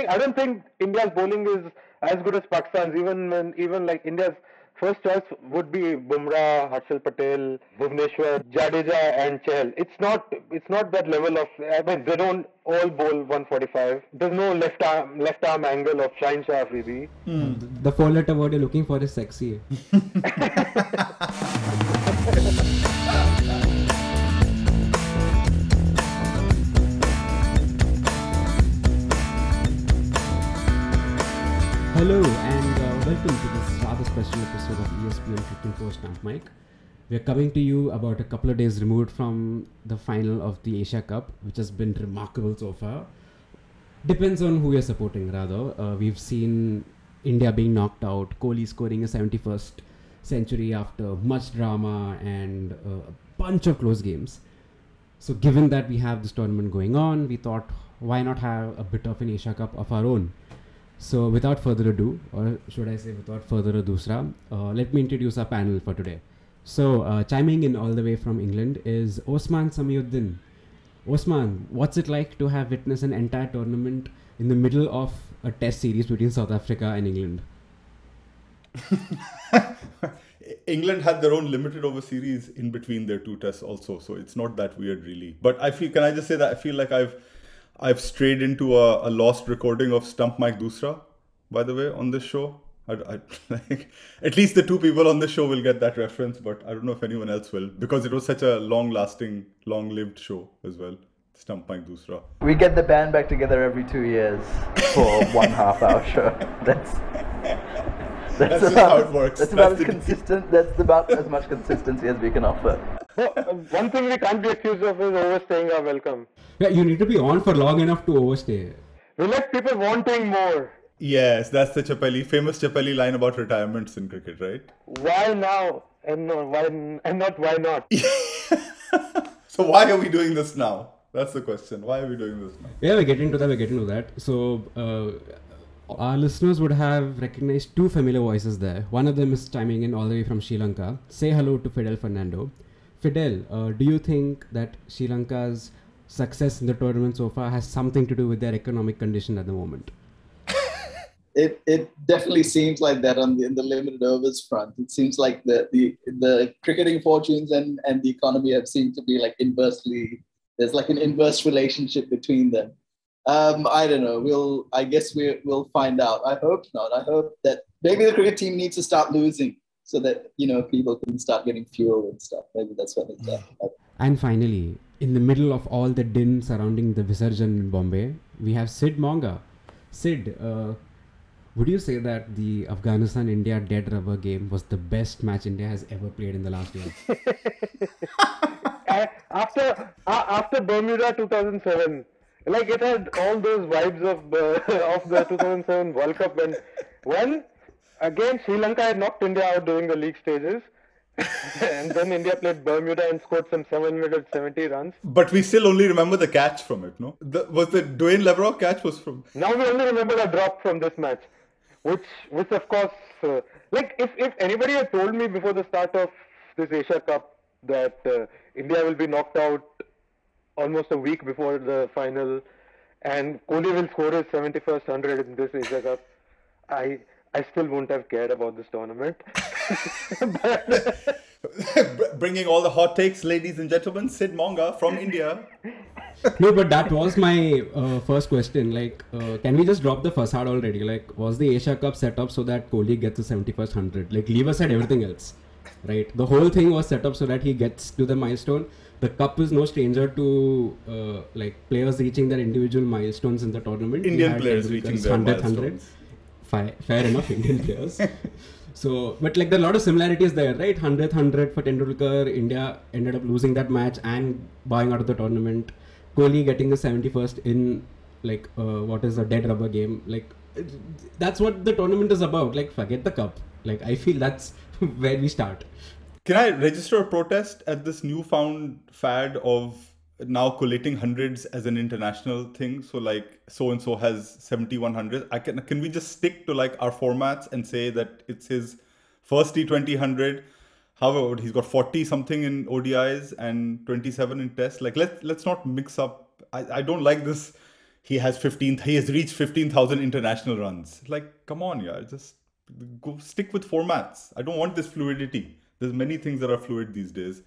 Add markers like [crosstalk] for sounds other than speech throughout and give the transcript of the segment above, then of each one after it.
think I don't think India's bowling is as good as Pakistan's. Even when even like India's first choice would be Bumrah, Harshal Patel, Bhuvneshwar, Jadeja, and Chahal. It's not it's not that level of. I mean, they don't all bowl 145. There's no left arm left arm angle of Shaheen Shah Afridi. Mm. The four letter word you're looking for is sexy. [laughs] [laughs] Hello and uh, welcome to this rather special episode of ESPN Cricket Post Stump Mic. We are coming to you about a couple of days removed from the final of the Asia Cup, which has been remarkable so far. Depends on who you're supporting, rather. Uh, we've seen India being knocked out, Kohli scoring a 71st century after much drama and uh, a bunch of close games. So, given that we have this tournament going on, we thought, why not have a bit of an Asia Cup of our own? So, without further ado, or should I say without further ado, uh, let me introduce our panel for today. So, uh, chiming in all the way from England is Osman Samiuddin. Osman, what's it like to have witnessed an entire tournament in the middle of a test series between South Africa and England? [laughs] England had their own limited over series in between their two tests also, so it's not that weird really. But I feel, can I just say that I feel like I've I've strayed into a, a lost recording of Stump Mic Doosra, by the way, on this show. I, I, [laughs] like, at least the two people on this show will get that reference, but I don't know if anyone else will because it was such a long-lasting, long-lived show as well. Stump Mic Doosra. We get the band back together every two years for [laughs] one half-hour show. That's that's, that's about, how it works. That's, that's about as consistent. That's about as much consistency as we can offer. Well, [laughs] uh, one thing we can't be accused of is overstaying our welcome. Yeah, you need to be on for long enough to overstay. We like people wanting more. Yes, that's the Chappelli, famous Chappelli line about retirements in cricket, right? Why now and no, why and not why not? [laughs] so why are we doing this now? That's the question. Why are we doing this now? Yeah, we're getting to that. We're getting to that. So uh, our listeners would have recognized two familiar voices there. One of them is chiming in all the way from Sri Lanka. Say hello to Fidel Fernando. Fidel, uh, do you think that Sri Lanka's success in the tournament so far has something to do with their economic condition at the moment? [laughs] It, it definitely seems like that on the, in the limited overs front. It seems like the, the, the cricketing fortunes and, and the economy have seemed to be like inversely, there's like an inverse relationship between them. Um, I don't know. We'll, I guess we, we'll find out. I hope not. I hope that maybe the cricket team needs to start losing so that, you know, people can start getting fuel and stuff. Maybe that's what it's [sighs] at. And finally, in the middle of all the din surrounding the Visarjan in Bombay, we have Sid Monga. Sid, uh, would you say that the Afghanistan India dead rubber game was the best match India has ever played in the last year? [laughs] after uh, after Bermuda 2007, like it had all those vibes of uh, [laughs] of the 2007 World Cup when when again Sri Lanka had knocked India out during the league stages [laughs] and then India played Bermuda and scored some 770 runs. But we still only remember the catch from it, no? The, was the Dwayne Leverock catch was from? Now we only remember the drop from this match, which, which of course, uh, like if, if anybody had told me before the start of this Asia Cup that uh, India will be knocked out almost a week before the final and Kohli will score his 71st 100 in this Asia Cup, I I still wouldn't have cared about this tournament. [laughs] Bringing all the hot takes, ladies and gentlemen, Sid Monga from India. no, but that was my uh, first question. Like, uh, can we just drop the facade already? Like, was the Asia Cup set up so that Kohli gets the 71st 100? Like, leave aside everything else, right? The whole thing was set up so that he gets to the milestone. The cup is no stranger to uh, like players reaching their individual milestones in the tournament. Indian players reaching their 100, milestones. 100 fair enough, [laughs] Indian players. So, but like there are a lot of similarities there, right? 100th 100 for Tendulkar. India ended up losing that match and bowing out of the tournament. Kohli getting the 71st in like uh, what is a dead rubber game. Like that's what the tournament is about. Like forget the cup. Like I feel that's [laughs] where we start. Can I register a protest at this newfound fad of now collating hundreds as an international thing. So like so and so has 7100 i can can we just stick to like our formats and say that it's his first t20 100 however he's got 40 something in odis and 27 in tests. Like let's let's not mix up. I, I don't like this. He has 15 he has reached 15000 international runs. Like come on yeah just go stick with formats. I don't want this fluidity. There's many things that are fluid these days.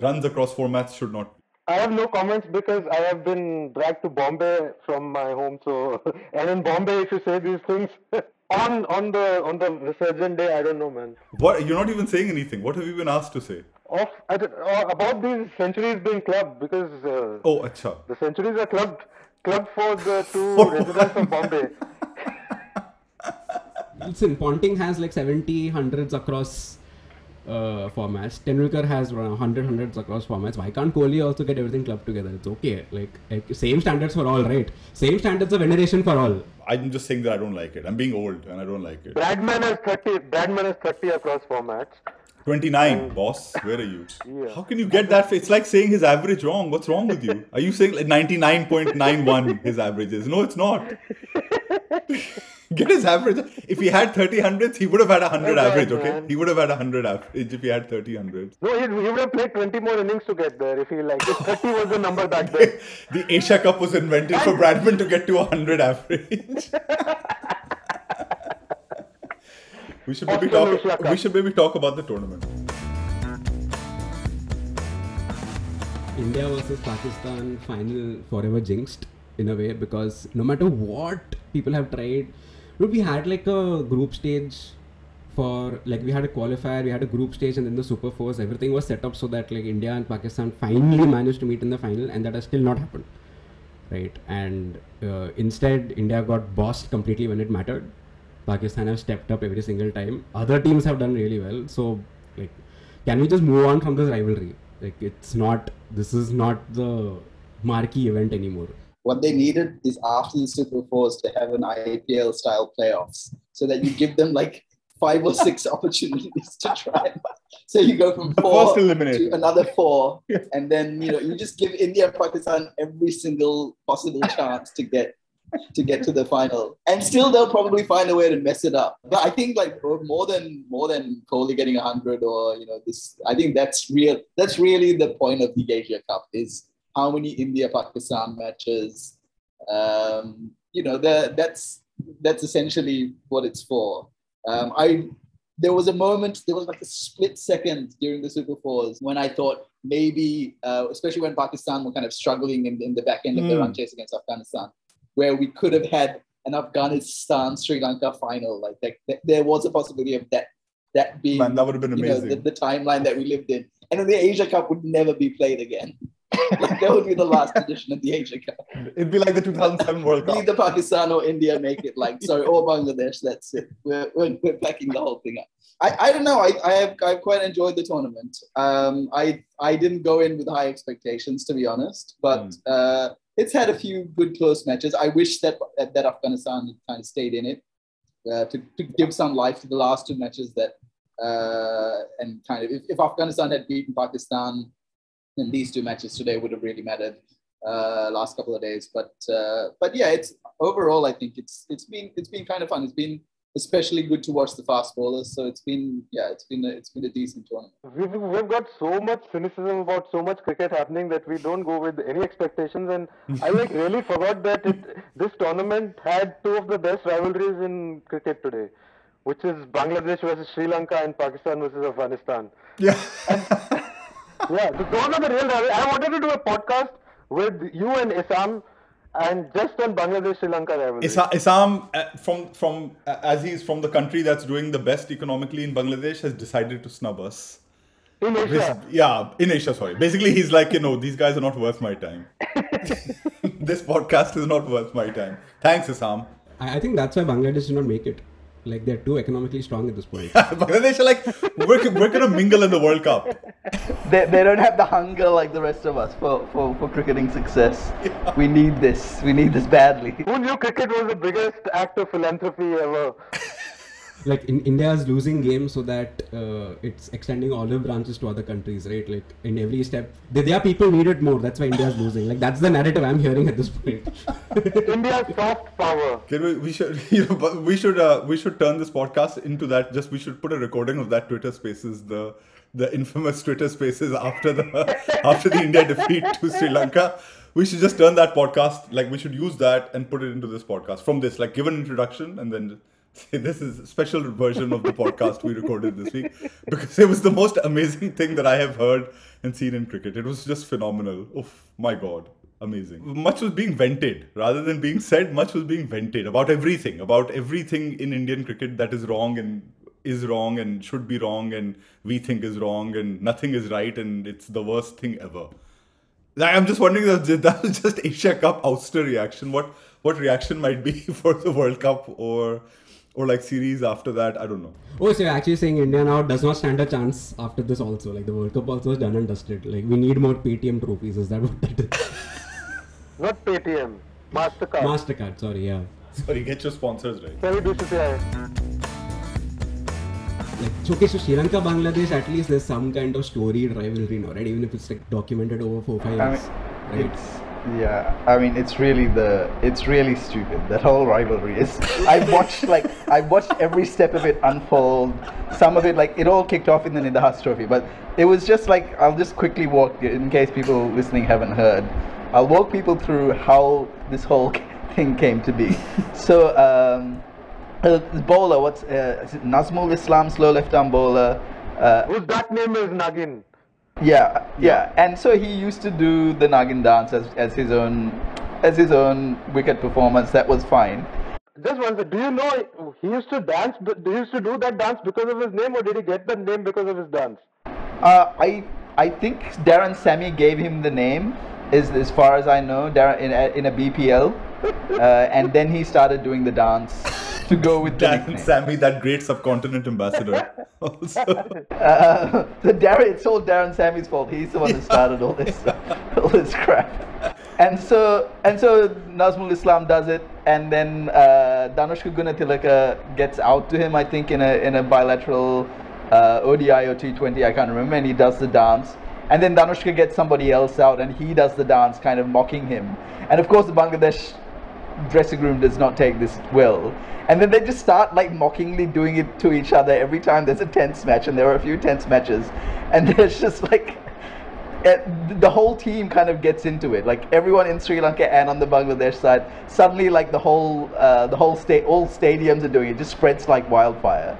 Runs across formats should not I have no comments because I have been dragged to Bombay from my home. So, [laughs] and in Bombay, if you say these things [laughs] on on the on the Visarjan day, I don't know, man. what you're not even saying anything what have you been asked to say Of I uh, about these centuries being clubbed because uh, oh acha the centuries are clubbed clubbed for the [laughs] two For residents of Bombay. Listen, Ponting has like 70 hundreds across uh, formats. Tendulkar has around 100 hundreds across formats. Why can't Kohli also get everything clubbed together? It's okay. Like, like same standards for all, right? Same standards of veneration for all. i'm just saying that i don't like it i'm being old and i don't like it Bradman has thirty. Bradman has thirty across formats. 29 boss where are you Yeah. how can you get that it's like saying his average wrong what's wrong with you are you saying like 99.91 his average is no it's not [laughs] get his average if he had 30 hundreds he would have had a 100 Oh, God, average okay man. he would have had a 100 average if he had 30 hundreds No, he, he would have played twenty more innings to get there if he like. If thirty was the number back then. [laughs] the asia cup was invented for bradman to get to a 100 average [laughs] we should maybe Austin talk we should maybe talk about the tournament India versus Pakistan final forever jinxed in a way because no matter what people have tried, we had like a group stage for like we had a qualifier, we had a group stage, and then the super fours. Everything was set up so that like India and Pakistan finally managed to meet in the final, and that has still not happened, right? And uh, instead, India got bossed completely when it mattered. Pakistan have stepped up every single time. Other teams have done really well. So, like, can we just move on from this rivalry? Like, it's not. This is not the marquee event anymore. What they needed is after the Super Fours to have an IPL style playoffs so that you give them like five or six [laughs] opportunities to try. [laughs] So you go from The four to another four, and then you know you just give India and Pakistan every single possible [laughs] chance to get to get to the final, and still they'll probably find a way to mess it up. But I think like more than more than Kohli getting hundred or you know this, I think that's real. That's really the point of the Asia Cup is how many India Pakistan matches. Um, you know, the, that's that's essentially what it's for. Um, I there was a moment, there was like a split second during the Super Fours when I thought maybe, uh, especially when Pakistan were kind of struggling in, in the back end of the Hmm. run chase against Afghanistan, where we could have had an Afghanistan Sri Lanka final. Like that, that- there was a possibility of that that being Man, that would have been you know, amazing. the, the timeline that we lived in. And then the Asia Cup would never be played again. Like that would be the last edition of the Asia Cup. It'd be like the 2007 World Cup. Either Pakistan or India make it like sorry, or Bangladesh. That's it. We're, we're, we're packing the whole thing up. I, I don't know. I, I have I've quite enjoyed the tournament. Um, I I didn't go in with high expectations to be honest, but uh, it's had a few good close matches. I wish that that, Afghanistan had kind of stayed in it uh, to, to give some life to the last two matches that uh, and kind of if, if Afghanistan had beaten Pakistan, then these two matches today would have really mattered uh, last couple of days. But uh, but yeah, it's overall I think it's it's been it's been kind of fun. It's been especially good to watch the fast bowlers. So it's been yeah, it's been a, it's been a decent tournament. We've, we've got so much cynicism about so much cricket happening that we don't go with any expectations. And [laughs] I like really forgot that it, this tournament had two of the best rivalries in cricket today, which is Bangladesh versus Sri Lanka and Pakistan versus Afghanistan. Yeah. Yeah, th- those are the real rivalries. I wanted to do a podcast with you and Isam and just on Bangladesh Sri Lanka rivalry. Isa- Isam, uh, from from uh, as he's from the country that's doing the best economically in Bangladesh, has decided to snub us. in This- Asia. yeah, in Asia, sorry. Basically, he's like, you know, these guys are not worth my time. [laughs] [laughs] this podcast is not worth my time. Thanks, Isam. I, I think that's why Bangladesh did not make it. Like they're too economically strong at this point. [laughs] Bangladesh are like, we're, we're gonna mingle in the World Cup. [laughs] They, they don't have the hunger like the rest of us for, for, for cricketing success. We need this. We need this badly. Who knew cricket was the biggest act of philanthropy ever? [laughs] like in India is losing games so that uh, it's extending olive branches to other countries, right? Like in every step, there, there are people need it more. That's why India is losing. Like that's the narrative I'm hearing at this point. [laughs] India's soft power. Can we, we should [laughs] you know we should uh, we should turn this podcast into that just we should put a recording of that Twitter Spaces the the infamous Twitter Spaces after the [laughs] after the India defeat to Sri Lanka. We should just turn that podcast like we should use that and put it into this podcast from this like give an introduction and then [laughs] this is a special version of the podcast we recorded this week because it was the most amazing thing that I have heard and seen in cricket. It was just phenomenal. Oh my god amazing. Much was being vented rather than being said. Much was being vented about everything, about everything in Indian cricket that is wrong and is wrong and should be wrong and we think is wrong and nothing is right and it's the worst thing ever. I'm just wondering that that was just Asia Cup ouster reaction. What what reaction might be [laughs] for the World Cup or or like series after that? I don't know. Oh, so you're actually saying India now does not stand a chance after this also? Like the World Cup also is done and dusted. Like we need more Paytm trophies. Is that what that is? [laughs] Not Paytm. Mastercard. Mastercard. Sorry, yeah. Sorry, get your sponsors right. Sorry, BCCI. Like so, okay, so Sri Lanka, Bangladesh, at least there's some kind of storied rivalry now, right? Even if it's like documented over four five I years, mean, right? Yeah. I mean, it's really the it's really stupid. That whole rivalry is. I watched like I watched every step of it unfold. Some of it like it all kicked off in the Nidahas Trophy, but it was just like I'll just quickly walk in case people listening haven't heard. I'll walk people through how this whole [laughs] thing came to be. so. Um, bowler, what's uh, is Nazmul Islam, slow left arm bowler. Uh, Whose that name is Nagin. Yeah, yeah, and so he used to do the Nagin dance as, as his own as his own wicket performance. That was fine. Just one second. Do you know he used to dance? He used to do that dance because of his name, or did he get the name because of his dance? Uh, I I think Darren Sammy gave him the name, is as far as I know, Darren in a, in a BPL, [laughs] uh, and then he started doing the dance to go with the Dan nickname. Sammy, that great subcontinent ambassador. [laughs] also. Uh, so Darren, it's all Darren Sammy's fault. He's the one who started all this, [laughs] all this crap. And so, and so Nazmul Islam does it, and then uh, Danushka Gunatilaka gets out to him. I think in a in a bilateral uh, ODI or T20, I can't remember, and he does the dance. And then Danushka gets somebody else out, and he does the dance, kind of mocking him. And of course, the Bangladesh dressing room does not take this well. And then they just start like mockingly doing it to each other every time there's a tense match, and there are a few tense matches, and [laughs] there's just like eh, the whole team kind of gets into it. Like everyone in Sri Lanka and on the Bangladesh side, suddenly like the whole uh, the whole state all stadiums are doing it. Just spreads like wildfire,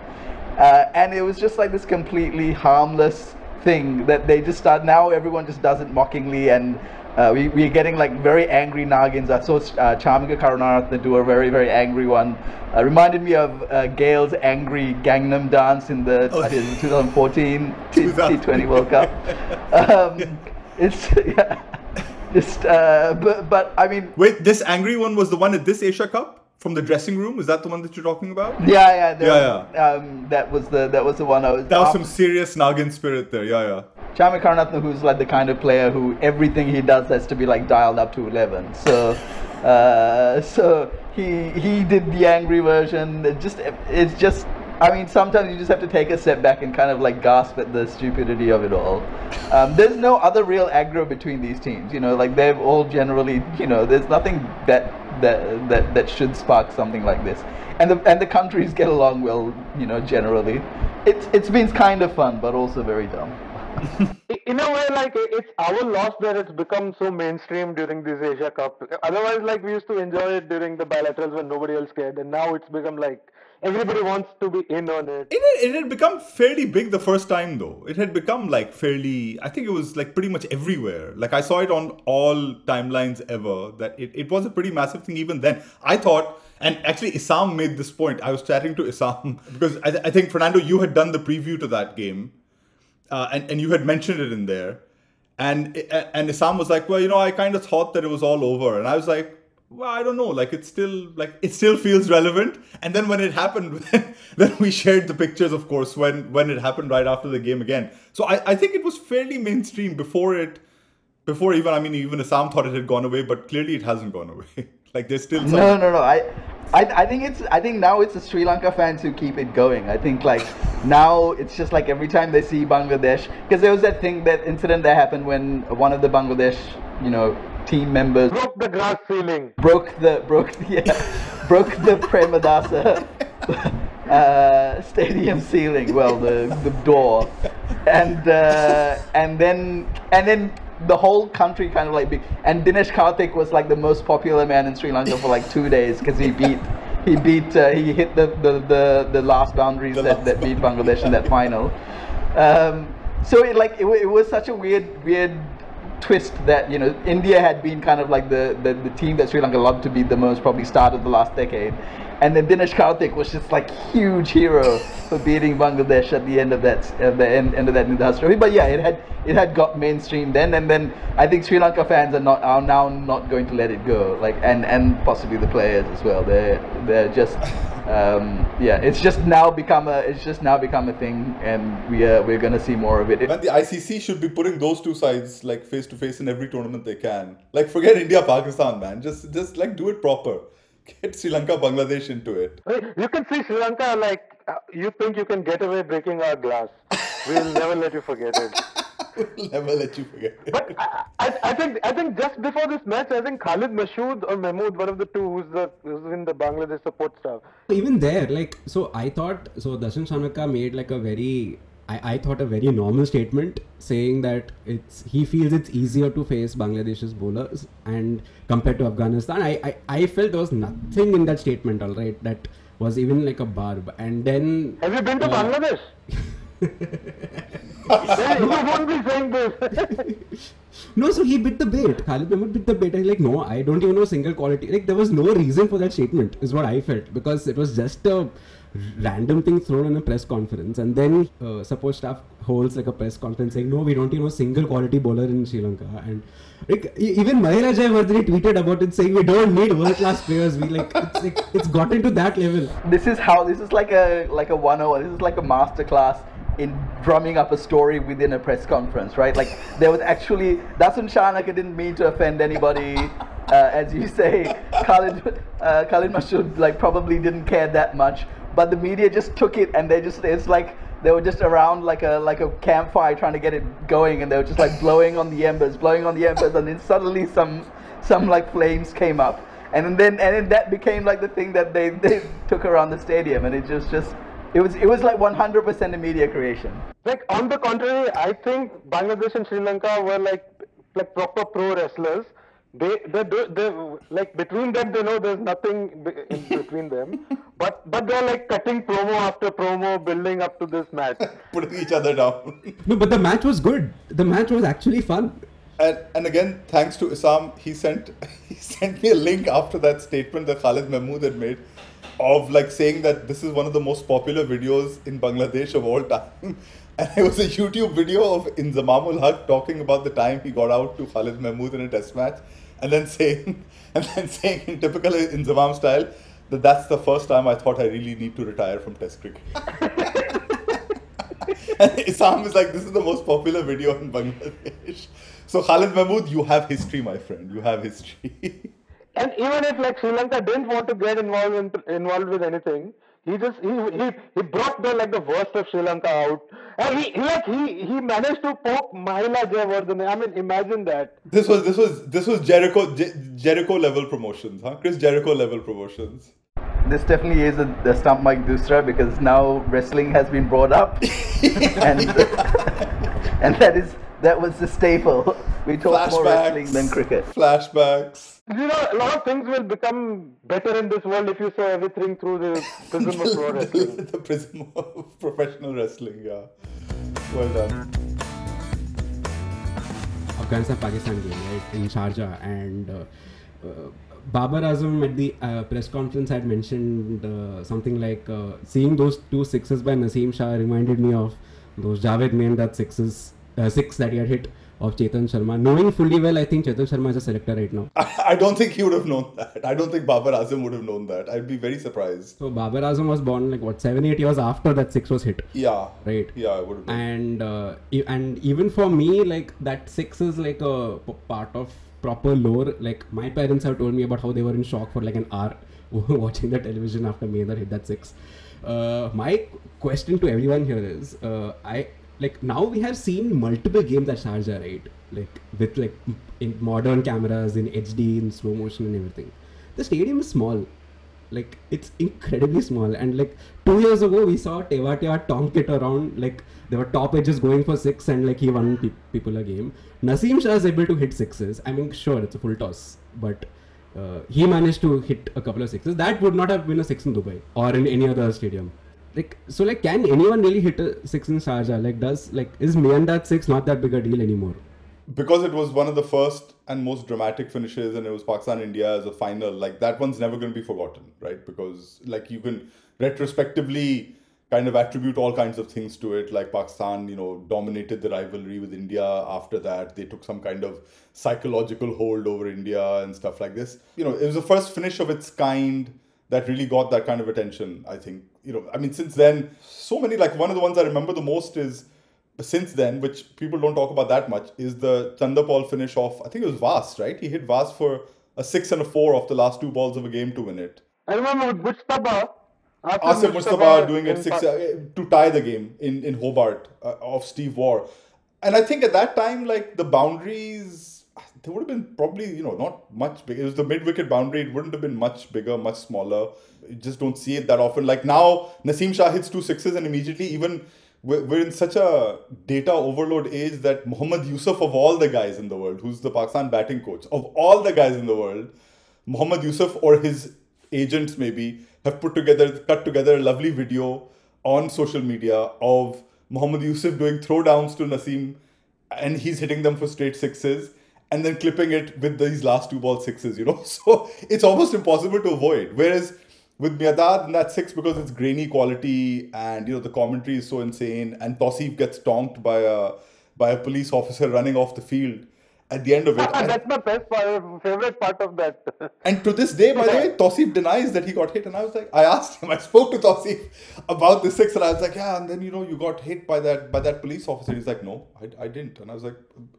uh, and it was just like this completely harmless thing that they just start now. Everyone just does it mockingly and. Uh, we, we're getting like very angry Nagins. I saw uh, Chamika Karunaratne do a very, very angry one. Uh, reminded me of uh, Gayle's angry Gangnam dance in the Oh. I think it was 2014 T- 2000. [laughs] T20 World Cup. Um, [laughs] it's yeah, just, uh, but, but I mean, Wait, this angry one was the one at this Asia Cup from the dressing room? Is that the one that you're talking about? yeah, yeah, Yeah, was- Um, that was the that was the one I was. That was uh, some serious Nagin spirit there. Yeah, yeah. Chami Karunaratne, who's like the kind of player who everything he does has to be like dialed up to 11. So, uh, so he he did the angry version. It just it's just. I mean, sometimes you just have to take a step back and kind of like gasp at the stupidity of it all. Um, there's no other real aggro between these teams. You know, like they've all generally, you know, there's nothing that that that, that should spark something like this. And the and the countries get along well, you know, generally. It's it's been kind of fun, but also very dumb. [laughs] In a way, like it's our loss that it's become so mainstream during this Asia Cup. Otherwise, like we used to enjoy it during the bilaterals when nobody else cared, and now it's become like everybody wants to be in on it. It had, it had become fairly big the first time though. It had become like fairly, I think it was like pretty much everywhere. Like I saw it on all timelines ever that it, it was a pretty massive thing even then. I thought, and actually Isam made this point. I was chatting to Isam [laughs] because I, I think Fernando, you had done the preview to that game uh, and, and you had mentioned it in there. And, and Isam was like, well, you know, I kind of thought that it was all over. And I was like, well, I don't know. Like it's still like it still feels relevant. And then when it happened, [laughs] then we shared the pictures, of course, when when it happened right after the game again. So I, I think it was fairly mainstream before it before even I mean even Isam thought it had gone away, but clearly it hasn't gone away. [laughs] like there's still some No, no, no. I, I, I think it's. I think now it's the Sri Lanka fans who keep it going. I think like now it's just like every time they see Bangladesh, because there was that thing, that incident that happened when one of the Bangladesh, you know, team members Broke the glass ceiling. broke the broke the yeah, broke the Premadasa [laughs] uh, stadium ceiling. Well, the the door, and uh, and then and then the whole country kind of like and Dinesh Karthik was like the most popular man in Sri Lanka for like two days because he beat he beat uh, he hit the, the, the, the last boundaries The that, last that beat Bangladesh in that [laughs] final. Um, so it like it, it was such a weird weird twist that you know India had been kind of like the, the, the team that Sri Lanka loved to be the most probably started the last decade, and then Dinesh Karthik was just like huge hero for beating Bangladesh at the end of that at the end, end of that Nidahas. But yeah, it had it had got mainstream then, and then I think Sri Lanka fans are not are now not going to let it go. Like and and possibly the players as well. They're they're just. Um, yeah, it's just now become a it's just now become a thing, and we are we're gonna see more of it. Man, the ICC should be putting those two sides like face to face in every tournament they can. Like forget India Pakistan, man. Just just like do it proper. Get Sri Lanka Bangladesh into it. You can see Sri Lanka like uh, you think you can get away breaking our glass. We'll never let you forget it. [laughs] we'll never let you forget it. But I, I, I think I think just before this match, I think Khalid Mashood or Mahmood, one of the two, who's the who's in the Bangladesh support staff. even there like so i thought so dasun shanaka made like a very I, I thought a very normal statement saying that it's he feels it's easier to face bangladesh's bowlers and compared to afghanistan I, I i felt there was nothing in that statement all right that was even like a barb and then Have you been to uh, Bangladesh? [laughs] Yeah, you won't be saying this. [laughs] No, so he bit the bait. Khalid Mahmood bit the bait. I like, no, I don't even know single quality. Like, there was no reason for that statement, is what I felt. Because it was just a random thing thrown in a press conference. And then uh, support staff holds like a press conference saying, no, we don't even know single quality bowler in Sri Lanka. And like, even Mahela Jayawardene tweeted about it saying, we don't need world class players. We like, it's like, it's gotten to that level. this is how this is like a like a 101 this is like a master class in drumming up a story within a press conference right like there was actually Dasun Shanaka didn't mean to offend anybody uh, as you say Khalid uh, Khalid like probably didn't care that much but the media just took it and they just it's like they were just around like a like a campfire trying to get it going and they were just like blowing on the embers blowing on the embers and then suddenly some some like flames came up and then and then that became like the thing that they, they took around the stadium and it just just it was it was like 100% a media creation Like on the contrary, I think Bangladesh and Sri Lanka were like like proper pro wrestlers. They they do they like between them they know there's nothing in [laughs] between them, but but they're like cutting promo after promo, building up to this match. [laughs] Putting each other down. [laughs] No, but the match was good. The match was actually fun. And, and again, thanks to Isam, he sent he sent me a link after that statement that Khalid Mahmood had made of like saying that this is one of the most popular videos in Bangladesh of all time. And it was a YouTube video of Inzamamul Haq talking about the time he got out to Khalid Mahmood in a test match and then saying [laughs] and then saying in typical Inzamam style that that's the first time I thought I really need to retire from test cricket. [laughs] And Isam is like, this is the most popular video in Bangladesh. So Khalid Mahmood, you have history, my friend. You have history. [laughs] And even if like Sri Lanka didn't want to get involved in, involved with anything, he just he, he he brought the like the worst of Sri Lanka out, and he, he like he he managed to poke Mahela Jayawardene. I mean, imagine that. this was this was this was Jericho Je- Jericho level promotions, huh? Chris Jericho level promotions. this definitely is a, the stump mic doosra because now wrestling has been brought up [laughs] and [laughs] and that is that was the staple we talk more wrestling than cricket Flashbacks. You know, a lot of things will become better in this world if you say everything through the prism of pro [laughs] wrestling. the prism of professional wrestling. Yeah. Well done. Afghanistan Pakistan game right in Sharjah and uh, uh, Babar Azam at the uh, press conference had mentioned uh, something like uh, seeing those two sixes by Naseem Shah reminded me of those Javed Miandad sixes uh, six that he had hit of Chetan Sharma. Knowing fully well, I think Chetan Sharma is a selector right now. [laughs] I, don't think he would have known that. I don't think Babar Azam would have known that. I'd be very surprised. So Babar Azam was born like what seven eight years after that six was hit. Yeah. Right. Yeah, I would have and uh, and even for me like that six is like a p- part of proper lore like my parents have told me about how they were in shock for like an hour [laughs] watching the television after Miandad hit that six uh, my question to everyone here is uh, I like now we have seen multiple games at Sharjah right like with like in modern cameras in HD in slow motion and everything the stadium is small Like it's incredibly small. And like two years ago, we saw Tewatia tonk it around. Like there were top edges going for six, and like he won pe- people a game. Naseem Shah is able to hit sixes. I mean, sure, it's a full toss, but uh, he managed to hit a couple of sixes. That would not have been a six in Dubai or in any other stadium. Like so, like can anyone really hit a six in Sharjah? Like does like is Miandad six not that big a deal anymore? because it was one of the first and most dramatic finishes and it was pakistan india as a final like that one's never going to be forgotten right because like you can retrospectively kind of attribute all kinds of things to it like pakistan you know dominated the rivalry with india after that they took some kind of psychological hold over india and stuff like this you know it was the first finish of its kind that really got that kind of attention i think you know i mean since then so many like one of the ones i remember the most is since then, which people don't talk about that much, is the Chanderpaul finish off. I think it was Vaas, right? He hit Vaas for a six and a four off the last two balls of a game to win it. I remember with Mujtaba. Asif Mujtaba doing it six uh, to tie the game in in Hobart uh, of Steve Waugh, and I think at that time like the boundaries they would have been probably you know not much big. It was the mid wicket boundary. It wouldn't have been much bigger, much smaller. Just don't see it that often. Like now, Naseem Shah hits two sixes and immediately even we're, we're in such a data overload age that Mohammad Yusuf, of all the guys in the world, who's the Pakistan batting coach, of all the guys in the world, Mohammad Yusuf or his agents maybe have put together, cut together a lovely video on social media of Mohammad Yusuf doing throwdowns to Nasim and he's hitting them for straight sixes and then clipping it with these last two ball sixes, you know. [laughs] So it's almost impossible to avoid. Whereas with Miandad in that six because it's grainy quality and you know the commentary is so insane. And Tausif gets tonked by a by a police officer running off the field at the end of it. [laughs] That's my best part, favorite part of that. and to this day, by the way, [laughs] Tausif denies that he got hit. And I was like, I asked him, I spoke to Tausif about the six, and I was like, yeah, and then you know, you got hit by that by that police officer. He's like, no, I, I didn't. And I was like,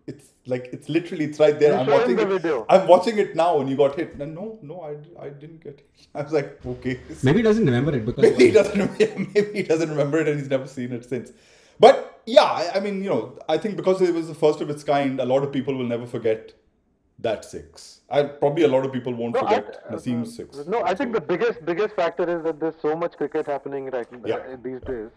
it's like it's literally it's right there. You I'm watching the it. video. I'm watching it now, and you got hit. And no, no, I, I didn't get hit. [laughs] I was like, okay. Maybe he doesn't remember it because Maybe he doesn't. Maybe he doesn't remember it, and he's never seen it since. But yeah, I, I mean, you know, I think because it was the first of its kind, a lot of people will never forget that six. I probably a lot of people won't No, I- forget Naseem's six. No, I think the biggest biggest factor is that there's so much cricket happening right Yeah. uh, these days.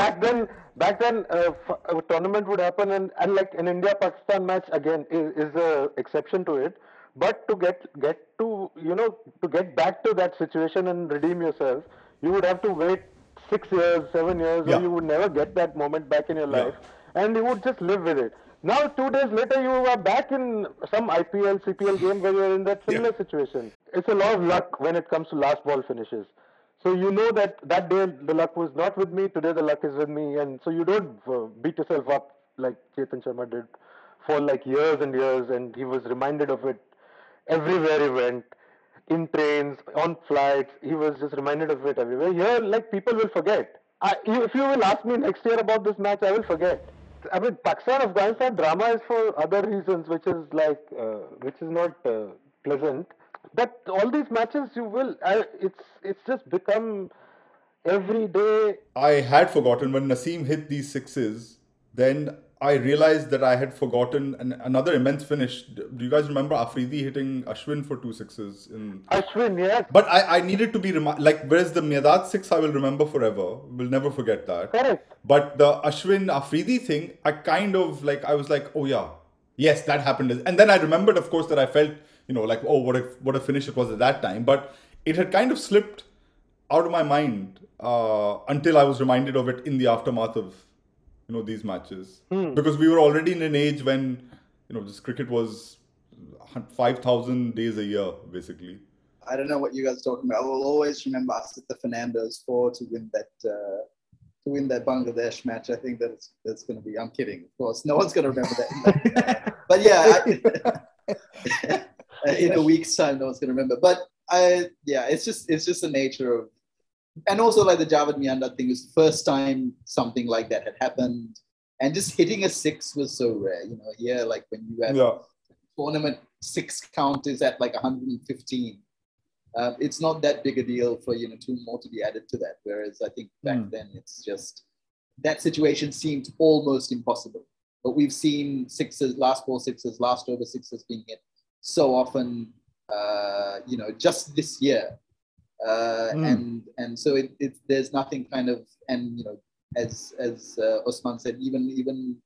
Back then, back then, uh, f- a tournament would happen, and, and like an India-Pakistan match again is, is a exception to it. But to get get to you know to get back to that situation and redeem yourself, you would have to wait six years, seven years, Yeah. or you would never get that moment back in your Yeah. life, and you would just live with it. Now, two days later, you are back in some IPL, CPL game where you're in that similar situation. It's a lot of luck when it comes to last ball finishes. So you know that that day the luck was not with me. Today the luck is with me, and so you don't uh, beat yourself up like Chetan Sharma did for like years and years, and he was reminded of it everywhere he went, in trains, on flights. He was just reminded of it everywhere. Here, like people will forget. I, if you will ask me next year about this match, I will forget. I mean, Pakistan Afghanistan drama is for other reasons, which is like, uh, which is not uh, pleasant. But all these matches, you will. I, it's it's just become every day. I had forgotten when Naseem hit these sixes. Then I realized that I had forgotten an, another immense finish. Do you guys remember Afridi hitting Ashwin for two sixes in Ashwin, yes, But I, I needed to be remi- like whereas the Miandad six I will remember forever. We'll never forget that. correct. But the Ashwin Afridi thing, I kind of like I was like, oh yeah, yes, that happened. And then I remembered, of course, that I felt, you know, like, oh, what a what a finish it was at that time. But it had kind of slipped out of my mind uh, until I was reminded of it in the aftermath of, you know, these matches. Because we were already in an age when, you know, this cricket was five thousand days a year, basically. I don't know what you guys are talking about. I will always remember us at the Fernando's four to win that uh, to win that Bangladesh match. I think that's that's going to be. I'm kidding, of course. No one's going to remember that. [laughs] but yeah, I, [laughs] in a week's time, no one's going to remember. But I, yeah, it's just it's just the nature of, and also like the Javed Miandad thing was the first time something like that had happened, and just hitting a six was so rare. You know, yeah, like when you have Yeah. tournament six count is at like 115. Uh, it's not that big a deal for you know two more to be added to that. Whereas I think back Hmm. then it's just that situation seemed almost impossible. But we've seen sixes, last ball sixes, last over sixes being hit so often. Uh, you know, just this year, uh, Mm. and and so it, it there's nothing kind of and you know as as uh, Osman said, even even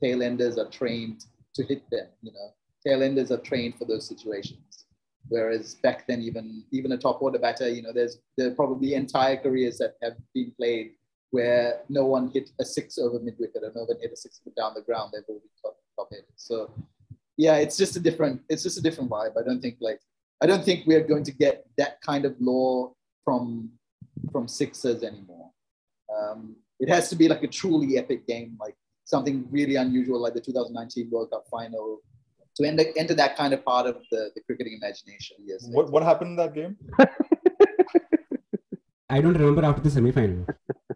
tail enders are trained to hit them. You know, tail enders are trained for those situations. Whereas back then, even even a top order batter, you know, there's there are probably entire careers that have been played where no one hit a six over mid wicket or no one hit a six down the ground. They've all been top, top hit. So yeah, it's just a different it's just a different vibe. I don't think like I don't think we're going to get that kind of law from from sixers anymore. Um, it has to be like a truly epic game, like something really unusual, like the 2019 World Cup final, to enter, enter that kind of part of the, the cricketing imagination. Yes. What what happened in that game? [laughs] I don't remember after the semi-final.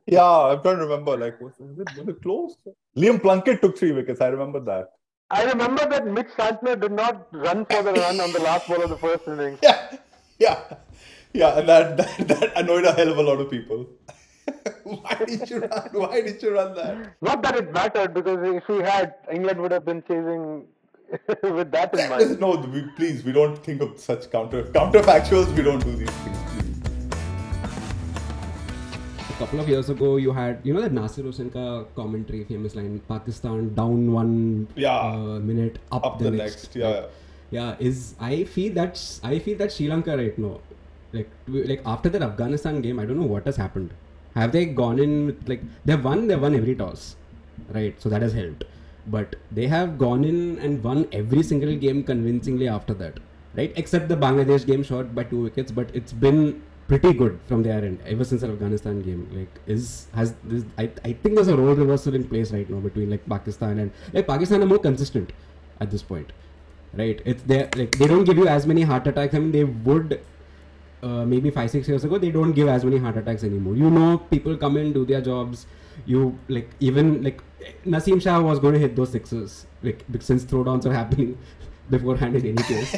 Yeah, I'm trying to remember. Like, was, was it was it close? Liam Plunkett took three wickets. I remember that. I remember that Mitch Santner did not run for the run on the last ball of the first innings. Yeah, yeah, yeah, and that that, that annoyed a hell of a lot of people. [laughs] Why did you run? Why did you run that? Not that it mattered because if we had, England would have been chasing [laughs] with that in mind. No, we, please, we don't think of such counter counterfactuals. We don't do these things. Couple of years ago, you had you know that Nasser Hussain ka commentary famous line: Pakistan down one Yeah. uh, minute, up, Up the, the next. next, yeah, Like, yeah. Is I feel that I feel that Sri Lanka right now, like like after that Afghanistan game, I don't know what has happened. Have they gone in with like they've won? They've won every toss, right? So that has helped. But they have gone in and won every single game convincingly after that, right? Except the Bangladesh game short by two wickets, but it's been pretty good from their end ever since the Afghanistan game. Like, is has this? I, I think there's a role reversal in place right now between like Pakistan and like Pakistan are more consistent at this point, right? It's they like they don't give you as many heart attacks. I mean, they would uh, maybe five six years ago they don't give as many heart attacks anymore you know people come in do their jobs you like even like Naseem Shah was going to hit those sixes like since throwdowns are happening [laughs] beforehand in any case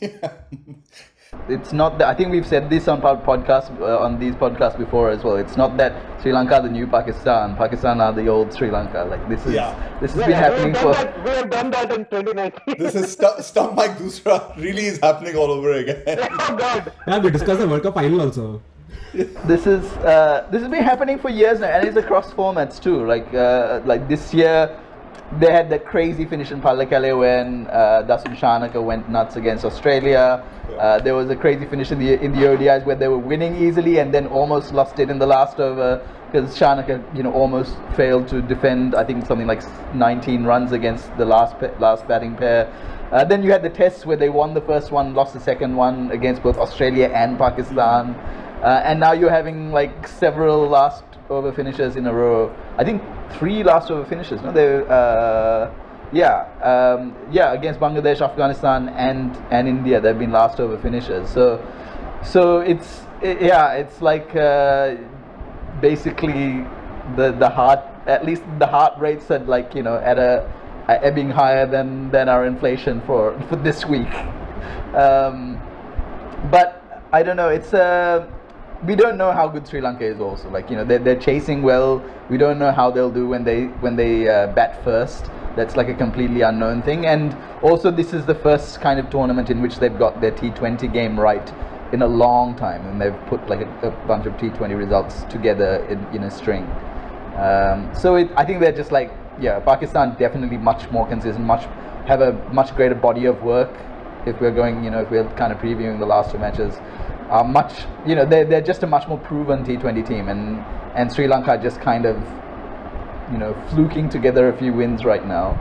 [laughs] It's not that I think we've said this on our podcast uh, on these podcasts before as well. It's not that Sri Lanka are the new Pakistan. Pakistan are the old Sri Lanka. Like this is Yeah. this has Yeah, been happening for done that, we have done that in 2019. This is stu- Stump Mic Doosra really is happening all over again. [laughs] oh God. yeah we discussed the World Cup final also this is uh, this has been happening for years now, and it's across formats too. Like uh, like this year, they had that crazy finish in Pallekele when uh, Dasun Shanaka went nuts against Australia. Uh, there was a crazy finish in the in the ODIs where they were winning easily and then almost lost it in the last over because Shanaka, you know, almost failed to defend. I think something like 19 runs against the last pa- last batting pair. Uh, then you had the tests where they won the first one, lost the second one against both Australia and Pakistan. Uh, and now you're having like several last over finishes in a row. I think three last over finishes. No, they uh, yeah um, yeah against Bangladesh, Afghanistan, and and India. They've been last over finishes. So so it's it, yeah it's like uh, basically the the heart at least the heart rates at like you know at a, a ebbing higher than than our inflation for [laughs] for this week. Um, but I don't know. It's uh, we don't know how good Sri Lanka is. Also, like you know, they're, they're chasing well. We don't know how they'll do when they when they uh, bat first. That's like a completely unknown thing. And also, this is the first kind of tournament in which they've got their T20 game right in a long time, and they've put like a, a bunch of T20 results together in, in a string. Um, so it, I think they're just like yeah, Pakistan definitely much more consistent, much have a much greater body of work. If we're going, you know, if we're kind of previewing the last two matches, are much, you know, they're they're just a much more proven T20 team, and and Sri Lanka are just kind of, you know, fluking together a few wins right now.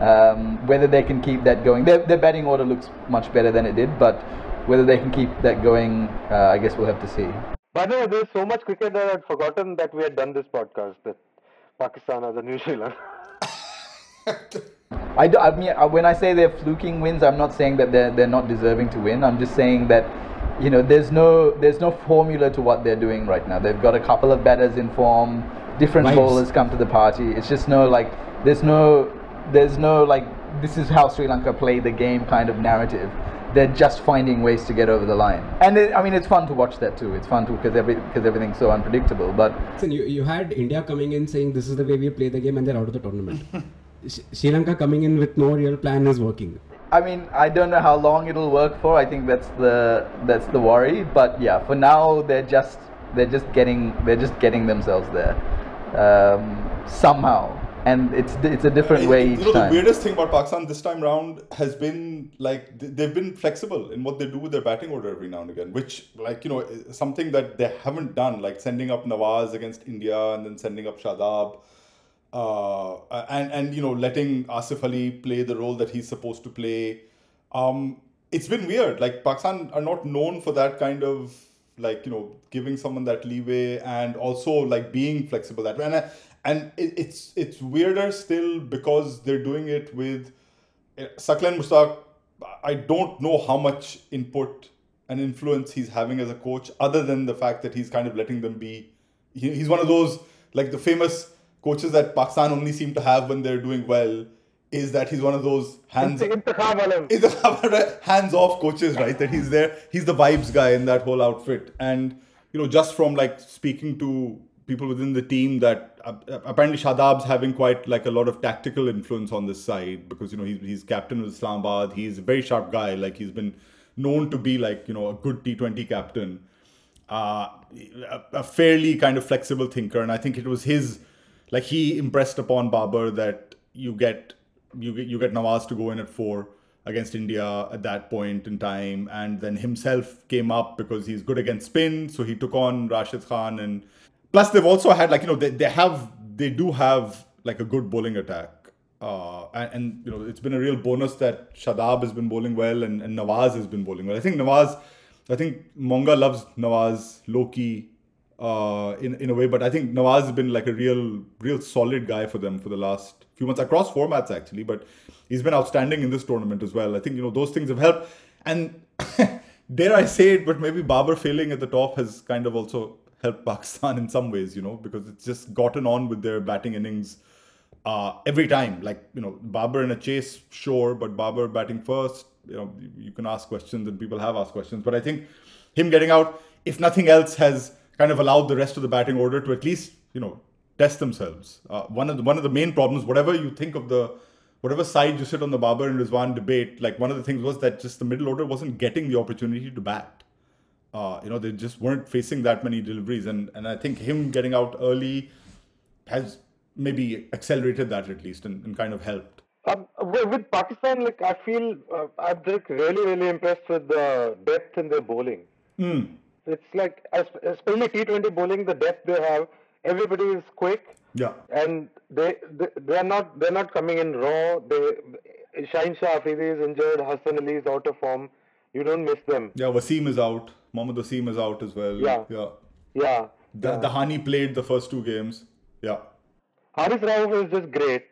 Um, whether they can keep that going, their their batting order looks much better than it did, but whether they can keep that going, uh, I guess we'll have to see. By the way, there's so much cricket that I'd forgotten that we had done this podcast. That Pakistan are the New Zealand. [laughs] I, do, I mean, uh, when I say they're fluking wins, I'm not saying that they're they're not deserving to win. I'm just saying that, you know, there's no there's no formula to what they're doing right now. They've got a couple of batters in form, different Vibes. bowlers come to the party. It's just no like there's no there's no like this is how Sri Lanka play the game kind of narrative. They're just finding ways to get over the line, and it, I mean it's fun to watch that too. It's fun to because every because everything's so unpredictable. But Listen, you, you had India coming in saying this is the way we play the game and they're out of the tournament. [laughs] Sri Lanka coming in with no real plan is working. I mean, I don't know how long it'll work for. I think that's the that's the worry. But yeah, for now they're just they're just getting they're just getting themselves there um, somehow, and it's it's a different way you each know, the weirdest thing about Pakistan this time round has been like they've been flexible in what they do with their batting order every now and again, which like you know something that they haven't done, like sending up Nawaz against India and then sending up Shadab, uh, and and you know letting Asif Ali play the role that he's supposed to play. Um, it's been weird. Like Pakistan are not known for that kind of like you know giving someone that leeway and also like being flexible that way. And and it, it's it's weirder still because they're doing it with uh, Saqlain Mushtaq. I don't know how much input and influence he's having as a coach, other than the fact that he's kind of letting them be. He, he's one of those like the famous coaches that Pakistan only seem to have when they're doing well. Is that he's one of those hands. Is [laughs] the hands-off coaches, right? That he's there, he's the vibes guy in that whole outfit, and you know, just from like speaking to people within the team, that uh, apparently Shadab's having quite like a lot of tactical influence on this side because you know he's he's captain of Islamabad, he's a very sharp guy, like he's been known to be like you know a good T20 captain, uh, a, a fairly kind of flexible thinker, and I think it was his like he impressed upon Babar that you get you get you get Nawaz to go in at four against India at that point in time, and then himself came up because he's good against spin, so he took on Rashid Khan, and plus they've also had like you know they, they have they do have like a good bowling attack, uh, and, and you know it's been a real bonus that Shadab has been bowling well and, and Nawaz has been bowling well. I think Nawaz, I think Monga loves Nawaz, Loki, uh, in in a way. But I think Nawaz has been like a real, real solid guy for them for the last few months across formats actually. But he's been outstanding in this tournament as well. I think you know those things have helped. And [laughs] dare I say it, but maybe Babar failing at the top has kind of also helped Pakistan in some ways, you know, because it's just gotten on with their batting innings uh, every time. Like you know, Babar in a chase, sure, but Babar batting first. You know, you, you can ask questions, and people have asked questions. But I think him getting out, if nothing else, has kind of allowed the rest of the batting order to at least you know test themselves. Uh, one of the one of the main problems, whatever you think of the whatever side you sit on the Babar and Rizwan debate, like one of the things was that just the middle order wasn't getting the opportunity to bat. Uh, you know, they just weren't facing that many deliveries, and and I think him getting out early has maybe accelerated that at least and, and kind of helped. Um, with Pakistan, like I feel uh, I'm like really, really impressed with the depth in their bowling. It's like, es- especially T20 bowling, the depth they have. Everybody is quick, Yeah. and they they, are not they're not coming in raw. They Shaheen Shah Afridi is injured. Hassan Ali is out of form. You don't miss them. Yeah, Wasim is out. Mohammad Wasim is out as well. Yeah. Yeah. Yeah. The, Dahani played the first two games. Yeah. Haris Rauf is just great.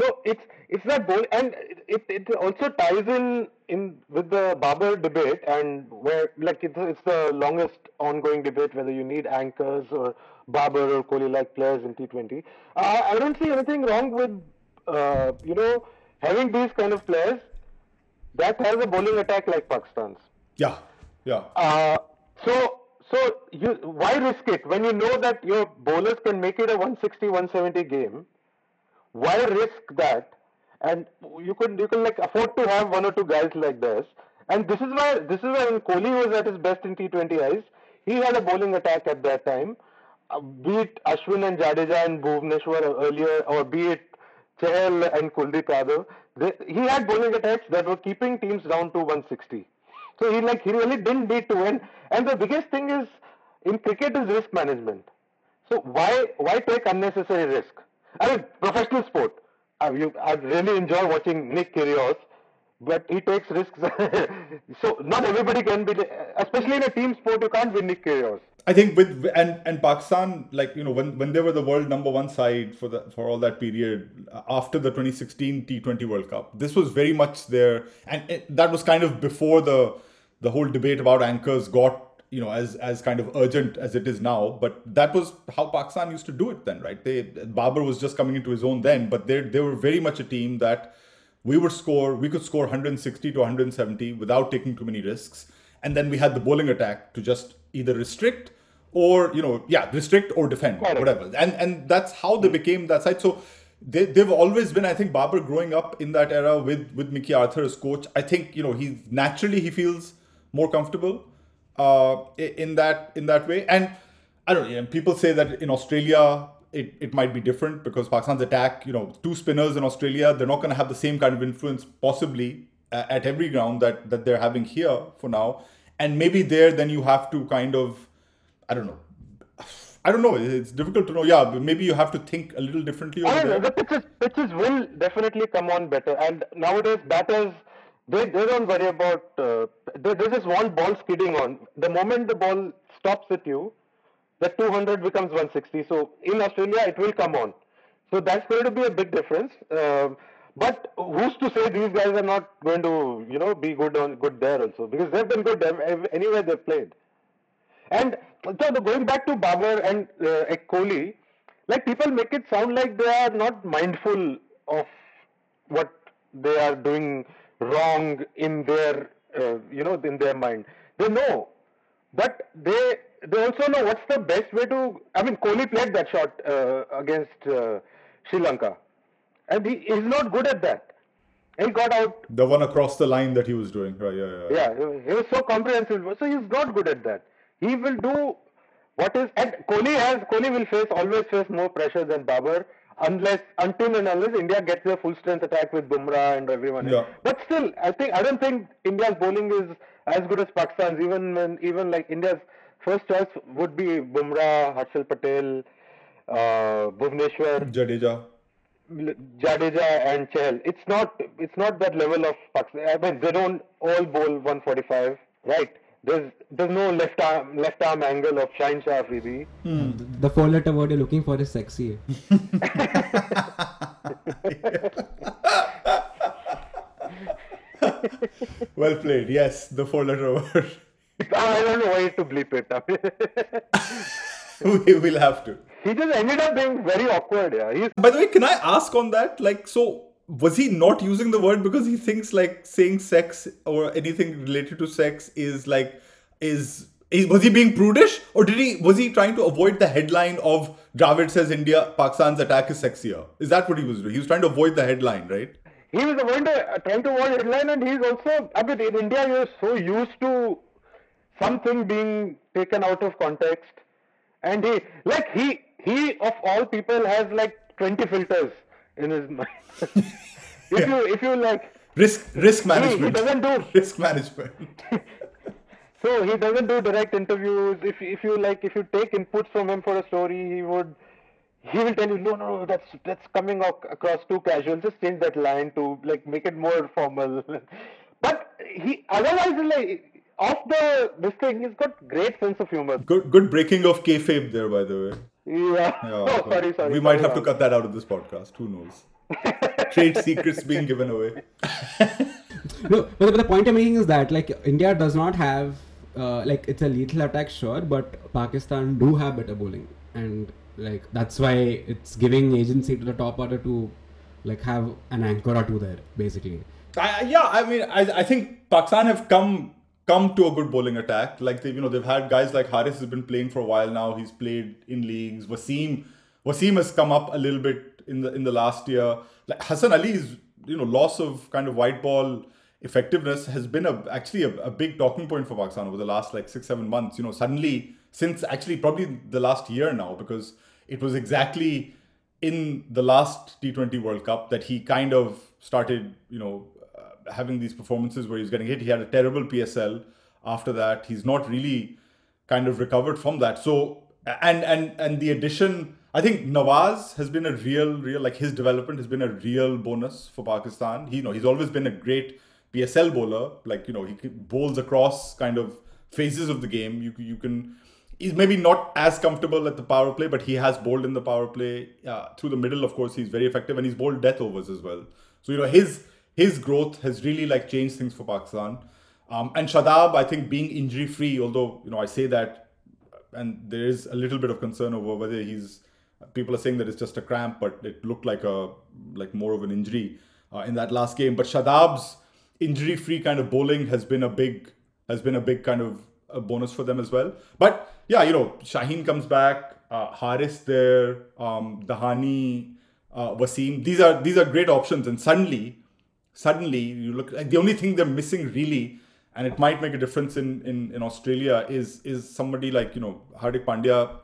So it's it's that bowl, and it, it also ties in in with the Babar debate, and where like it's, it's the longest ongoing debate whether you need anchors or Babar or Kohli like players in T20. I, I don't see anything wrong with uh, you know having these kind of players that has a bowling attack like Pakistan's. Yeah. Yeah. Uh, so, so you why risk it when you know that your bowlers can make it a 160, 170 game? Why risk that? And you could you can like afford to have one or two guys like this. And this is why this is why when Kohli was at his best in T20Is, he had a bowling attack at that time. Uh, be it Ashwin and Jadeja and Bhuvneshwar earlier, or be it Chahal and Kuldeep Yadav, he had bowling attacks that were keeping teams down to 160. So he like he really didn't need to win. And the biggest thing is in cricket is risk management. So why why take unnecessary risk? I mean, professional sport. I, I really enjoy watching Nick Kyrgios, but he takes risks. [laughs] so not everybody can be, especially in a team sport, you can't be Nick Kyrgios. I think with and and Pakistan, like you know, when when they were the world number one side for the for all that period uh, after the 2016 T20 World Cup, this was very much there, and it, that was kind of before the the whole debate about anchors got you know as as kind of urgent as it is now. But that was how Pakistan used to do it then, right? They Babar was just coming into his own then, but they they were very much a team that we would score we could score 160 to 170 without taking too many risks and then we had the bowling attack to just either restrict or you know yeah restrict or defend Correct. whatever and and that's how they became that side so they, they've always been, I think, Babar growing up in that era with, with Mickey Arthur as coach. I think, you know, he naturally he feels more comfortable uh, in that in that way. And I don't know, people say that in Australia it, it might be different because Pakistan's attack, you know, two spinners in Australia, they're not going to have the same kind of influence possibly at every ground that, that they're having here for now. And maybe there, then you have to kind of, I don't know, [sighs] I don't know. It's difficult to know. Yeah, but maybe you have to think a little differently. Over I there. The pitches, pitches will definitely come on better. And nowadays, batters they, they don't worry about. Uh, they, they just want ball skidding on. The moment the ball stops with you, the 200 becomes 160. So in Australia, it will come on. So that's going to be a big difference. Uh, but who's to say these guys are not going to, you know, be good on good there also? Because they've been good anywhere they've played. And so going back to Babar and uh, Kohli, like people make it sound like they are not mindful of what they are doing wrong in their, uh, you know, in their mind. They know, but they they also know what's the best way to. I mean, Kohli played that shot uh, against uh, Sri Lanka, and he is not good at that. He got out. The one across the line that he was doing, right? Yeah, yeah. Yeah, he was so comprehensive. So he's not good at that. He will do what is and Kohli has Kohli will face always face more pressure than Babar unless until and unless India gets a full strength attack with Bumrah and everyone. Yeah. But still, I think I don't think India's bowling is as good as Pakistan's. Even when even like India's first choice would be Bumrah, Harshal Patel, uh, Bhuvneshwar, Jadeja. Jadeja and Chahal. It's not it's not that level of Pakistan. I mean they don't all bowl 145, right? There's there's no left arm left arm angle of Shaheen Shah Afridi. Hmm. The four letter word you're looking for is sexy. [laughs] well played. Yes, the four letter word. I don't know why to bleep it. we will have to. He just ended up being very awkward. Yeah. He's... By the way, can I ask on that? Like, so was he not using the word because he thinks like saying sex or anything related to sex is like is, is was he being prudish or did he was he trying to avoid the headline of Dravid says India Pakistan's attack is sexier? Is that what he was doing? He was trying to avoid the headline, right? He was avoiding, uh, trying to avoid headline, and he's also. I mean, in India, you're so used to something being taken out of context, and he like he he of all people has like twenty filters in his mind. [laughs] if yeah. you if you like risk risk management, he, he doesn't do [laughs] risk management. [laughs] so he doesn't do direct interviews. If if you like if you take inputs from him for a story, he would he will tell you no no no that's that's coming across too casual. Just change that line to like make it more formal. but he otherwise like off the this thing, he's got great sense of humor. Good good breaking of kayfabe there, by the way. Yeah. yeah [laughs] oh, sorry, sorry. We sorry, might have to cut that out of this podcast. Who knows? [laughs] Trade secrets being given away. [laughs] no, but the point I'm making is that like India does not have uh, like it's a lethal attack, sure, but Pakistan do have better bowling, and like that's why it's giving agency to the top order to like have an anchor or two there, basically. I, yeah, I mean, I, I think Pakistan have come come to a good bowling attack. Like they, you know, they've had guys like Haris has been playing for a while now. He's played in leagues. Wasim, Wasim has come up a little bit in the in the last year. Like Hassan Ali's, you know, loss of kind of white ball effectiveness has been a actually a, a big talking point for Pakistan over the last like six seven months. You know, suddenly since actually probably the last year now because it was exactly in the last T20 World Cup that he kind of started, you know, having these performances where he's getting hit. He had a terrible PSL after that. He's not really kind of recovered from that. So and and and the addition, I think Nawaz has been a real, real like his development has been a real bonus for Pakistan. He you know he's always been a great PSL bowler. Like you know he bowls across kind of phases of the game. You you can. He's maybe not as comfortable at the power play, but he has bowled in the power play uh, through the middle. Of course, he's very effective, and he's bowled death overs as well. So you know his his growth has really like changed things for Pakistan. Um, and Shadab, I think being injury free, although you know I say that, and there is a little bit of concern over whether he's. People are saying that it's just a cramp, but it looked like a like more of an injury uh, in that last game. But Shadab's injury free kind of bowling has been a big has been a big kind of a bonus for them as well. But yeah, you know, Shaheen comes back, uh, Haris there, um, Dahani, uh, Wasim. These are these are great options, and suddenly, suddenly you look like the only thing they're missing really, and it might make a difference in in, in Australia is is somebody like you know Hardik Pandya,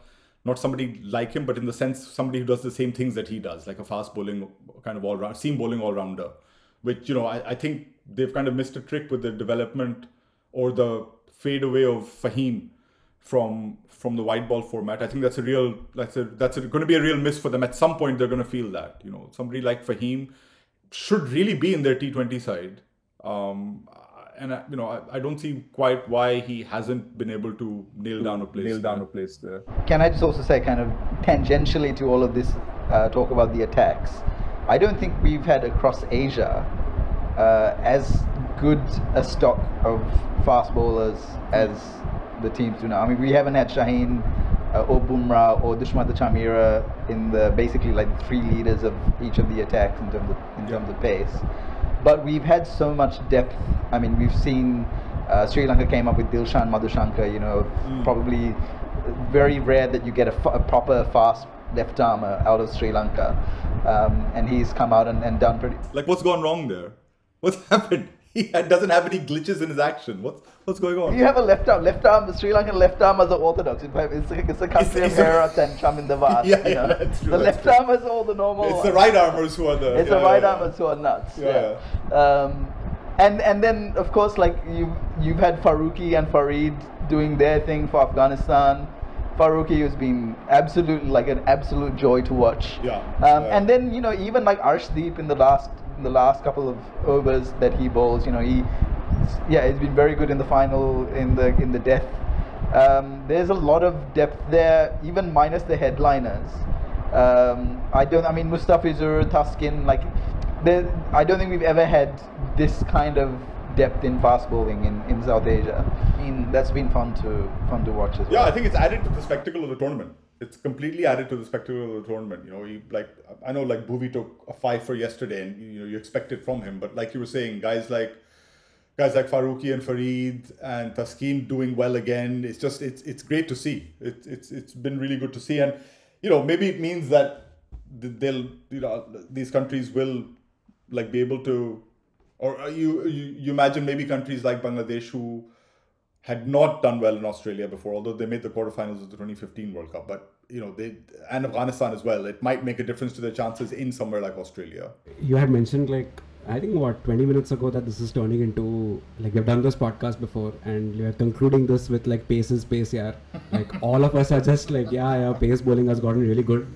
not somebody like him, but in the sense somebody who does the same things that he does, like a fast bowling kind of all round seam bowling all rounder, which you know I, I think they've kind of missed a trick with the development or the fade away of Fahim from from the white ball format. I think that's a real that's a that's going to be a real miss for them. At some point, they're going to feel that you know somebody like Fahim should really be in their T20 side. Um, and I, you know I, I, don't see quite why he hasn't been able to nail down a place. Nail down a place there. Can I just also say, kind of tangentially to all of this uh, talk about the attacks, I don't think we've had across Asia uh, as good a stock of fast bowlers as the teams do now. I mean, we haven't had Shaheen uh, or Bumrah or Dushmantha Chameera in the basically like three leaders of each of the attacks in terms of in terms of pace. But we've had so much depth. I mean, we've seen uh, Sri Lanka came up with Dilshan Madushanka. You know, mm. probably very rare that you get a, f- a proper fast left armer out of Sri Lanka, um, and he's come out and, and done pretty. Like, what's gone wrong there? What's [laughs] happened? [laughs] he doesn't have any glitches in his action. What's what's going on? You have a left arm. Left arm. The Sri Lankan left armers are orthodox. It's, a, it's a country it's, of Herath and Chaminda Vaas. [laughs] Yeah, yeah, that's true. The that's left true. armers are all the normal. It's the right armers who are the. It's yeah, the right yeah, armers who are nuts. Yeah. Um, and and then of course like you you've had Faruqi and Farid doing their thing for Afghanistan. Faruqi has been absolutely like an absolute joy to watch. Yeah. Um, and then you know even like Arshdeep in the last the last couple of overs that he bowls, you know he yeah, he's been very good in the final in the in the death. Um, there's a lot of depth there, even minus the headliners. Um, I don't. I mean, Mustafizur, Taskin, like, I don't think we've ever had this kind of depth in fast bowling in, in South Asia. I mean, that's been fun to fun to watch as yeah, well. Yeah, I think it's added to the spectacle of the tournament. It's completely added to the spectacle of the tournament. You know, you like I know like Bhuvi took a five for yesterday, and you know you expect it from him. But like you were saying, guys like guys like Faruqi and Farid and Taskin doing well again. It's just it's it's great to see. It, it's it's been really good to see, and you know maybe it means that they'll you know these countries will like be able to, or uh, you you, you imagine maybe countries like Bangladesh who had not done well in Australia before, although they made the quarterfinals of the 2015 World Cup, but you know they and Afghanistan as well. It might make a difference to their chances in somewhere like Australia. You had mentioned like I think what 20 minutes ago that this is turning into like we've done this podcast before and we are concluding this with like pace is pace yeah like [laughs] all of us are just like yeah yeah pace bowling has gotten really good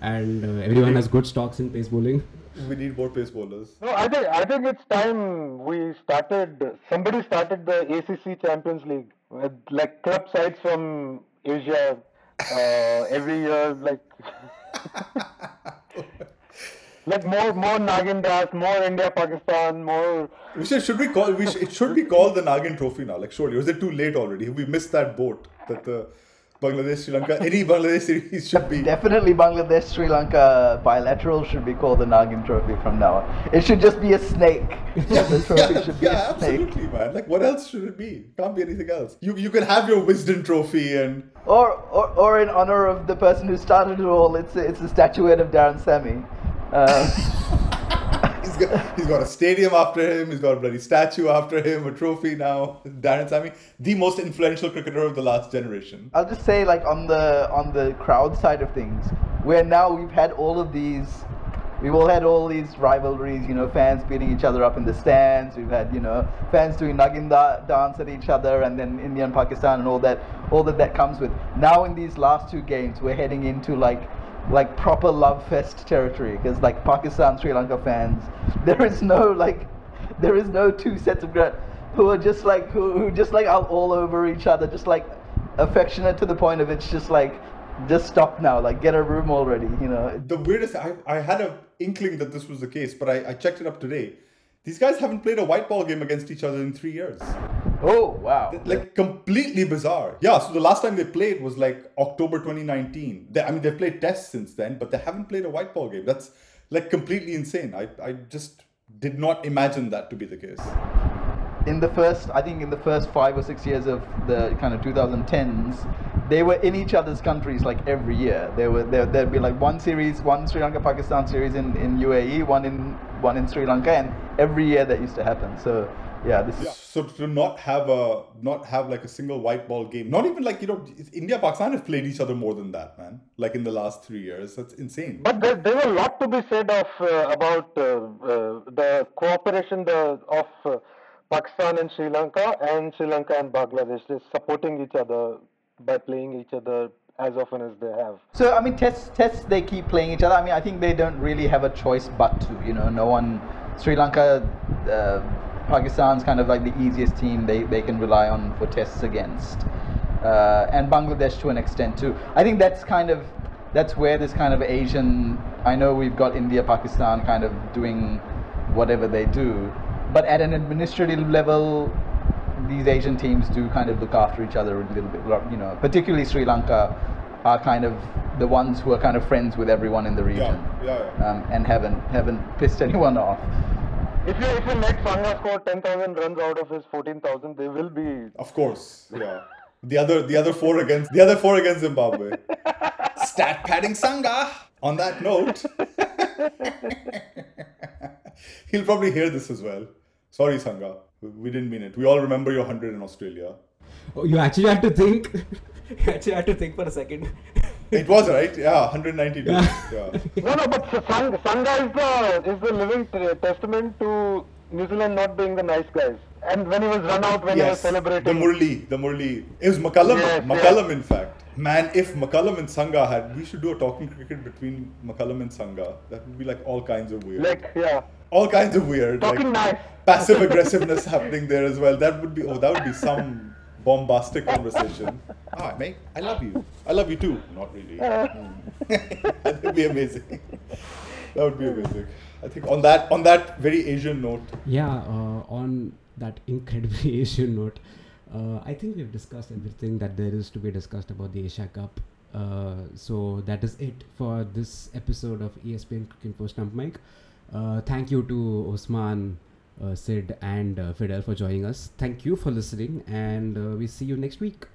and uh, everyone has good stocks in pace bowling we need more pace bowlers no i think i think it's time we started somebody started the acc champions league with like club sides from asia uh, every year like [laughs] like more more Nagin Das, more India Pakistan, more. We should, should we call we should, it should be called the Nagin Trophy now? Like surely was it too late already? We missed that boat that the Bangladesh Sri Lanka any Bangladesh series [laughs] should be definitely Bangladesh Sri Lanka bilateral should be called the Nagin Trophy from now on. It should just be a snake. [laughs] [laughs] the trophy yeah, should be yeah, a snake. absolutely, man. Like what else should it be? Can't be anything else. You you can have your Wisden trophy and or or, or in honor of the person who started it all, it's a, it's a statuette of Darren Sammy. Uh, got, he's got a stadium after him. He's got a bloody statue after him, a trophy now. [laughs] Darren Sammy, the most influential cricketer of the last generation. I'll just say, like on the on the crowd side of things, where now we've had all of these. We've all had all these rivalries, you know, fans beating each other up in the stands. We've had, you know, fans doing nagin da- dance at each other, and then India and Pakistan and all that, all that that comes with. Now in these last two games, we're heading into like like proper love fest territory because like Pakistan Sri Lanka fans [laughs] there is no like there is no two sets of gra- who are just like who, who just like are all over each other just like affectionate to the point of it's just like just stop now like get a room already you know? The weirdest I, I had a inkling that this was the case but I, I checked it up today these guys haven't played a white ball game against each other in three years. Oh wow! Like completely bizarre. Yeah. So the last time they played was like October 2019. They, I mean, they've played tests since then, but they haven't played a white ball game. That's like completely insane. I I just did not imagine that to be the case. In the first, I think in the first five or six years of the kind of 2010s, they were in each other's countries like every year. There were there, there'd be like one series, one Sri Lanka Pakistan series in, in UAE, one in one in Sri Lanka, and every year that used to happen. So yeah, this is So to not have a not have like a single white ball game, not even like you know India Pakistan have played each other more than that, man. Like in the last three years, that's insane. But there, there's a lot to be said of uh, about uh, uh, the cooperation the, of uh, Pakistan and Sri Lanka and Sri Lanka and Bangladesh. They're supporting each other by playing each other as often as they have. So I mean, tests tests they keep playing each other. I mean, I think they don't really have a choice but to. You know, no one. Sri Lanka, uh, Pakistan's kind of like the easiest team they, they can rely on for tests against, uh, and Bangladesh to an extent too. I think that's kind of that's where this kind of Asian. I know we've got India, Pakistan kind of doing whatever they do, but at an administrative level, these Asian teams do kind of look after each other a little bit. You know, particularly Sri Lanka are kind of the ones who are kind of friends with everyone in the region, yeah, yeah. Um, and haven't haven't pissed [laughs] anyone off. If you if you let Sanga score 10,000 runs out of his 14,000, they will be. Of course, yeah. The other the other four against the other four against Zimbabwe. [laughs] Stat padding Sanga. On that note, [laughs] he'll probably hear this as well. Sorry, Sanga. We didn't mean it. We all remember your hundred in Australia. Oh, you actually had to think. [laughs] you actually had to think for a second. It was right, yeah, 192. Yeah. yeah. No, no, but Sang, Sanga is the is the living t- testament to New Zealand not being the nice guys. And when he was run out, when he was celebrating. the celebrating. Murli, the Murli. It was McCullum, Yes, McCullum in fact. Man, if McCullum and Sanga had, we should do a talking cricket between McCullum and Sanga. That would be like all kinds of weird. Like, yeah. All kinds of weird. Talking like nice. Passive aggressiveness happening there as well. That would be, oh, that would be some bombastic conversation. Ah, mate, I love you. I love you too. Not really. [laughs] that would be amazing. That would be amazing. I think on that on that very Asian note, Yeah, uh, on that incredibly [laughs] Asian note, uh, I think we've discussed everything that there is to be discussed about the Asia Cup. Uh, so that is it for this episode of ESPNcricinfo Stump Mic. Uh, thank you to Osman, uh, Sid, and uh, Fidel for joining us. Thank you for listening, and uh, we see you next week.